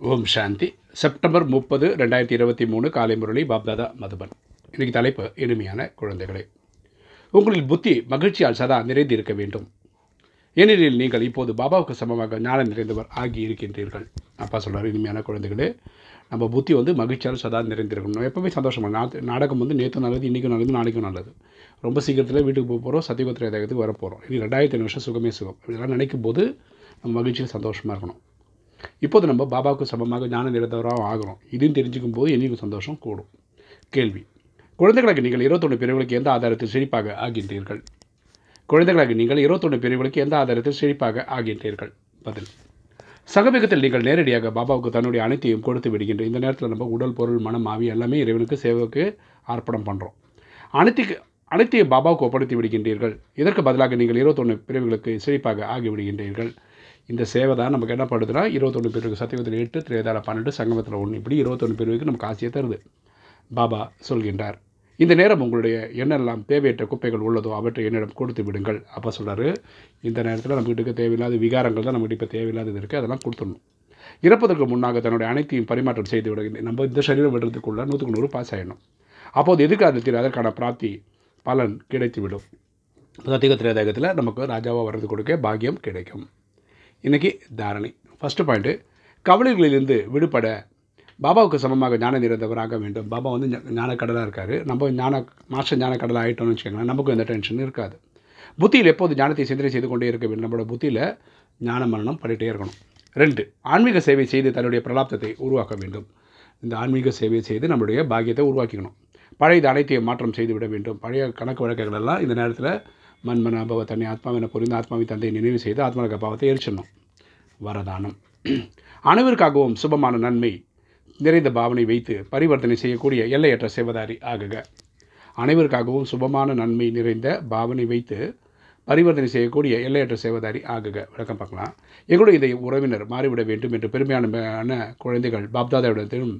ஓம் சாந்தி. September முப்பது ரெண்டாயிரத்தி இருபத்தி மூணு காலை முரளி பாப்தாதா மதுபன். இன்றைக்கு தலைப்பு இனிமையான குழந்தைகளே. உங்களின் புத்தி மகிழ்ச்சியால் சதா நிறைந்து இருக்க வேண்டும். ஏனெனில் நீங்கள் இப்போது பாபாவுக்கு சமமாக ஞானம் நிறைந்தவர் ஆகி இருக்கின்றீர்கள். அப்பா சொல்கிறார் இனிமையான குழந்தைகளே நம்ம புத்தி வந்து மகிழ்ச்சியால் சதா நிறைந்திருக்கணும். எப்போவுமே சந்தோஷமாக நாட்டு நாடகம் வந்து நேற்று நல்லது இன்றைக்கும் நல்லது நாளைக்கும் நல்லது. ரொம்ப சீக்கிரத்தில் வீட்டுக்கு போக போகிறோம் சத்தியகுத்திர தேகத்துக்கு வர போகிறோம் இது ரெண்டாயிரத்தி வருஷம் சுகமே சுகம். இதெல்லாம் நினைக்கும் போது நம்ம மகிழ்ச்சியில் சந்தோஷமாக இருக்கணும். இப்போது நம்ம பாபாவுக்கு சமமாக ஞான நிறைந்தவராகவும் ஆகிறோம் இதுன்னு தெரிஞ்சுக்கும் போது என்னைக்கும் சந்தோஷம் கூடும். கேள்வி. குழந்தைகளுக்கு நீங்கள் இருபத்தொன்று பிரிவுகளுக்கு எந்த ஆதாரத்தில் செழிப்பாக ஆகின்றீர்கள்? குழந்தைகளுக்கு நீங்கள் இருபத்தொன்று பிரிவுகளுக்கு எந்த ஆதாரத்தில் செழிப்பாக ஆகின்றீர்கள்? பதில். சகமிகத்தில் நீங்கள் நேரடியாக பாபாவுக்கு தன்னுடைய அனைத்தையும் கொடுத்து விடுகின்ற இந்த நேரத்தில் நம்ம உடல் பொருள் மனம் ஆவி எல்லாமே இறைவனுக்கு சேவைக்கு அர்ப்பணம் பண்ணுறோம் அனைத்துக்கு அனைத்தையும் பாபாவுக்கு ஒப்படைத்து விடுகின்றீர்கள். இதற்கு பதிலாக நீங்கள் இருபத்தொன்று பிரிவுகளுக்கு செழிப்பாக ஆகிவிடுகின்றீர்கள். இந்த சேவை தான் நமக்கு என்ன பண்ணுதுன்னா இருபத்தொன்று பிரிவுக்கு சத்தியத்தில் எட்டு திரேதார பன்னெண்டு சங்கமத்தில் ஒன்று இப்படி இருபத்தொன்று பிரிவுக்கு நமக்கு ஆசையை தருது. பாபா சொல்கின்றார் இந்த நேரம் உங்களுடைய என்னெல்லாம் தேவையற்ற குப்பைகள் உள்ளதோ அவற்றை என்னிடம் கொடுத்து விடுங்கள். அப்போ சொல்கிறாரு இந்த நேரத்தில் நம்மகிட்ட தேவையில்லாத விகாரங்கள் தான் நம்மகிட்ட இப்போ தேவையில்லாதது இருக்குது அதெல்லாம் கொடுத்துடணும். இறப்பதற்கு முன்னாக தன்னுடைய அனைத்தையும் பரிமாற்றம் செய்து விடுகின்றேன் நம்ம இந்த சரீரம் விடுறதுக்குள்ள நூற்றுக்கு நூறு பாஸ் ஆகிடணும் அப்போது எதிர்காலத்தில் அதற்கான பிராப்தி பலன் கிடைத்துவிடும்? சத்தியக திரேதாயத்தில் நமக்கு ராஜாவாக வர்றது கொடுக்க பாக்கியம் கிடைக்கும். இன்றைக்கி தாரணை. ஃபஸ்ட்டு பாயிண்ட்டு கவலைகளிலிருந்து விடுபட பாபாவுக்கு சமமாக ஞானம் நிறைந்தவராக வேண்டும். பாபா வந்து ஞானக்கடலாக இருக்கார். நம்ம ஞான மாஸ்டர் ஞானக்கடலாக ஆகிட்டோம்னு வச்சுக்கோங்களேன் நமக்கும் எந்த டென்ஷன் இருக்காது. புத்தியில் எப்போது ஞானத்தை சிந்தனை செய்து கொண்டே இருக்க வேண்டும்? நம்மளோட புத்தியில் ஞான மரணம் பண்ணிகிட்டே இருக்கணும். ரெண்டு ஆன்மீக சேவை செய்து தன்னுடைய பிரலாப்தத்தை உருவாக்க வேண்டும். இந்த ஆன்மீக சேவை செய்து நம்மளுடைய பாக்கியத்தை உருவாக்கிக்கணும். பழைய அனைத்தையும் மாற்றம் செய்து விட வேண்டும். பழைய கணக்கு வழக்குகள் எல்லாம் இந்த நேரத்தில் மண்மன அபவ தன்னை ஆத்மாவினை புரிந்து ஆத்மாவின் தந்தை நினைவு செய்து ஆத்மனக பாவத்தை எரிச்சிடணும் வரதானம் அனைவருக்காகவும் சுபமான நன்மை நிறைந்த பாவனை வைத்து பரிவர்த்தனை செய்யக்கூடிய எல்லையற்ற சேவதாரி ஆகுக அனைவருக்காகவும் சுபமான நன்மை நிறைந்த பாவனை வைத்து பரிவர்த்தனை செய்யக்கூடிய எல்லையற்ற சேவதாரி ஆகுக விளக்கம் பார்க்கலாம் எங்களுடைய இதை உறவினர் மாறிவிட வேண்டும் என்று பெருமையான குழந்தைகள் பாப்தாதாவிடத்திலும்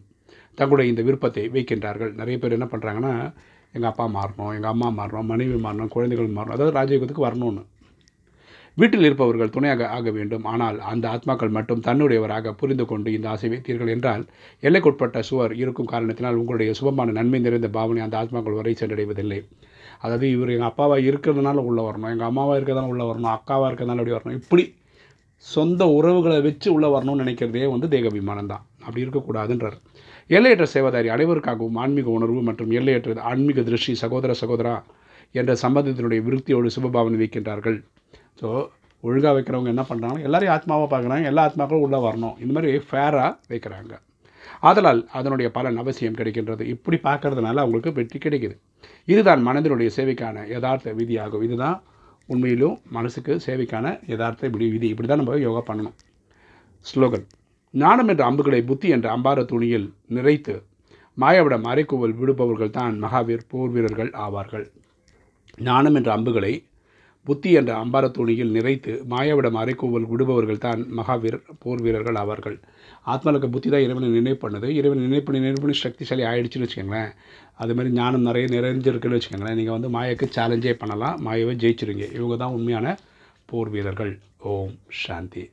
தங்களுடைய இந்த விருப்பத்தை வைக்கின்றார்கள் நிறைய பேர் என்ன பண்ணுறாங்கன்னா எங்கள் அப்பா மாறணும் எங்கள் அம்மா மாறணும் மனைவி மாறணும் குழந்தைகள் மாறணும் அதாவது ராஜயோகத்துக்கு வரணும்னு. வீட்டில் இருப்பவர்கள் துணையாக ஆக வேண்டும். ஆனால் அந்த ஆத்மாக்கள் மட்டும் தன்னுடையவராக புரிந்து கொண்டு இந்த ஆசை வைத்தீர்கள் என்றால் எல்லைக்குட்பட்ட சுவர் இருக்கும் காரணத்தினால் உங்களுடைய சுபமான நன்மை நிறைந்த பாவனை அந்த ஆத்மாக்கள் வரை சென்றடைவதில்லை. அதாவது இவர் எங்கள் அப்பாவாக இருக்கிறதுனால உள்ளே வரணும் எங்கள் அம்மாவாக இருக்கிறதால உள்ளே வரணும் அக்காவாக இருக்கிறதுனால அப்படி வரணும். இப்படி சொந்த உறவுகளை வச்சு உள்ளே வரணும்னு நினைக்கிறதே வந்து தேகாபிமானம் தான் அப்படி இருக்கக்கூடாதுன்றார். எல்லையற்ற சேவதாரி அனைவருக்காகவும் ஆன்மீக உணர்வு மற்றும் எல்லையற்ற ஆன்மீக திருஷ்டி சகோதர சகோதரா என்ற சம்பந்தத்தினுடைய விருத்தியோடு சுபபாவனை வைக்கின்றார்கள். ஸோ ஒழுங்காக வைக்கிறவங்க என்ன பண்ணுறாங்க எல்லாரையும் ஆத்மாவாக பார்க்குறாங்க எல்லா ஆத்மாக்களும் உள்ளே வரணும். இந்த மாதிரி ஃபேராக வைக்கிறாங்க. ஆதலால் அதனுடைய பலன் அவசியம் கிடைக்கின்றது. இப்படி பார்க்கறதுனால அவங்களுக்கு வெற்றி கிடைக்குது. இதுதான் மனதினுடைய சேவைக்கான யதார்த்த விதியாகும். இதுதான் உண்மையிலும் மனசுக்கு சேவைக்கான யதார்த்த விதி. இப்படி தான் நம்ம யோகா பண்ணணும். ஸ்லோகன். ஞானம் என்ற அம்புகளை புத்தி என்ற அம்பார துணியில் நிறைத்து மாயவிடம் அரைக்கூவல் விடுபவர்கள் தான் மகாவீர் போர் வீரர்கள் ஆவார்கள். ஞானம் என்ற அம்புகளை புத்தி என்ற அம்பார துணியில் நிறைத்து மாயவிடம் அரைக்கோவல் விடுபவர்கள் தான் மகாவீர் போர் வீரர்கள் ஆவார்கள். ஆத்மாவுக்கு புத்தி தான் இறைவனை நினைவு பண்ணுது. இறைவன் நினைவு பண்ணி நினைவு பண்ணி சக்திசாலி ஆயிடுச்சுன்னு வச்சுக்கோங்களேன். அது மாதிரி ஞானம் நிறைய நிறைஞ்சிருக்குன்னு வச்சுக்கோங்களேன். நீங்கள் வந்து மாயக்கு சேலஞ்சே பண்ணலாம். மாயவை ஜெயிச்சிருங்க இவங்க தான் உண்மையான போர் வீரர்கள். ஓம் சாந்தி.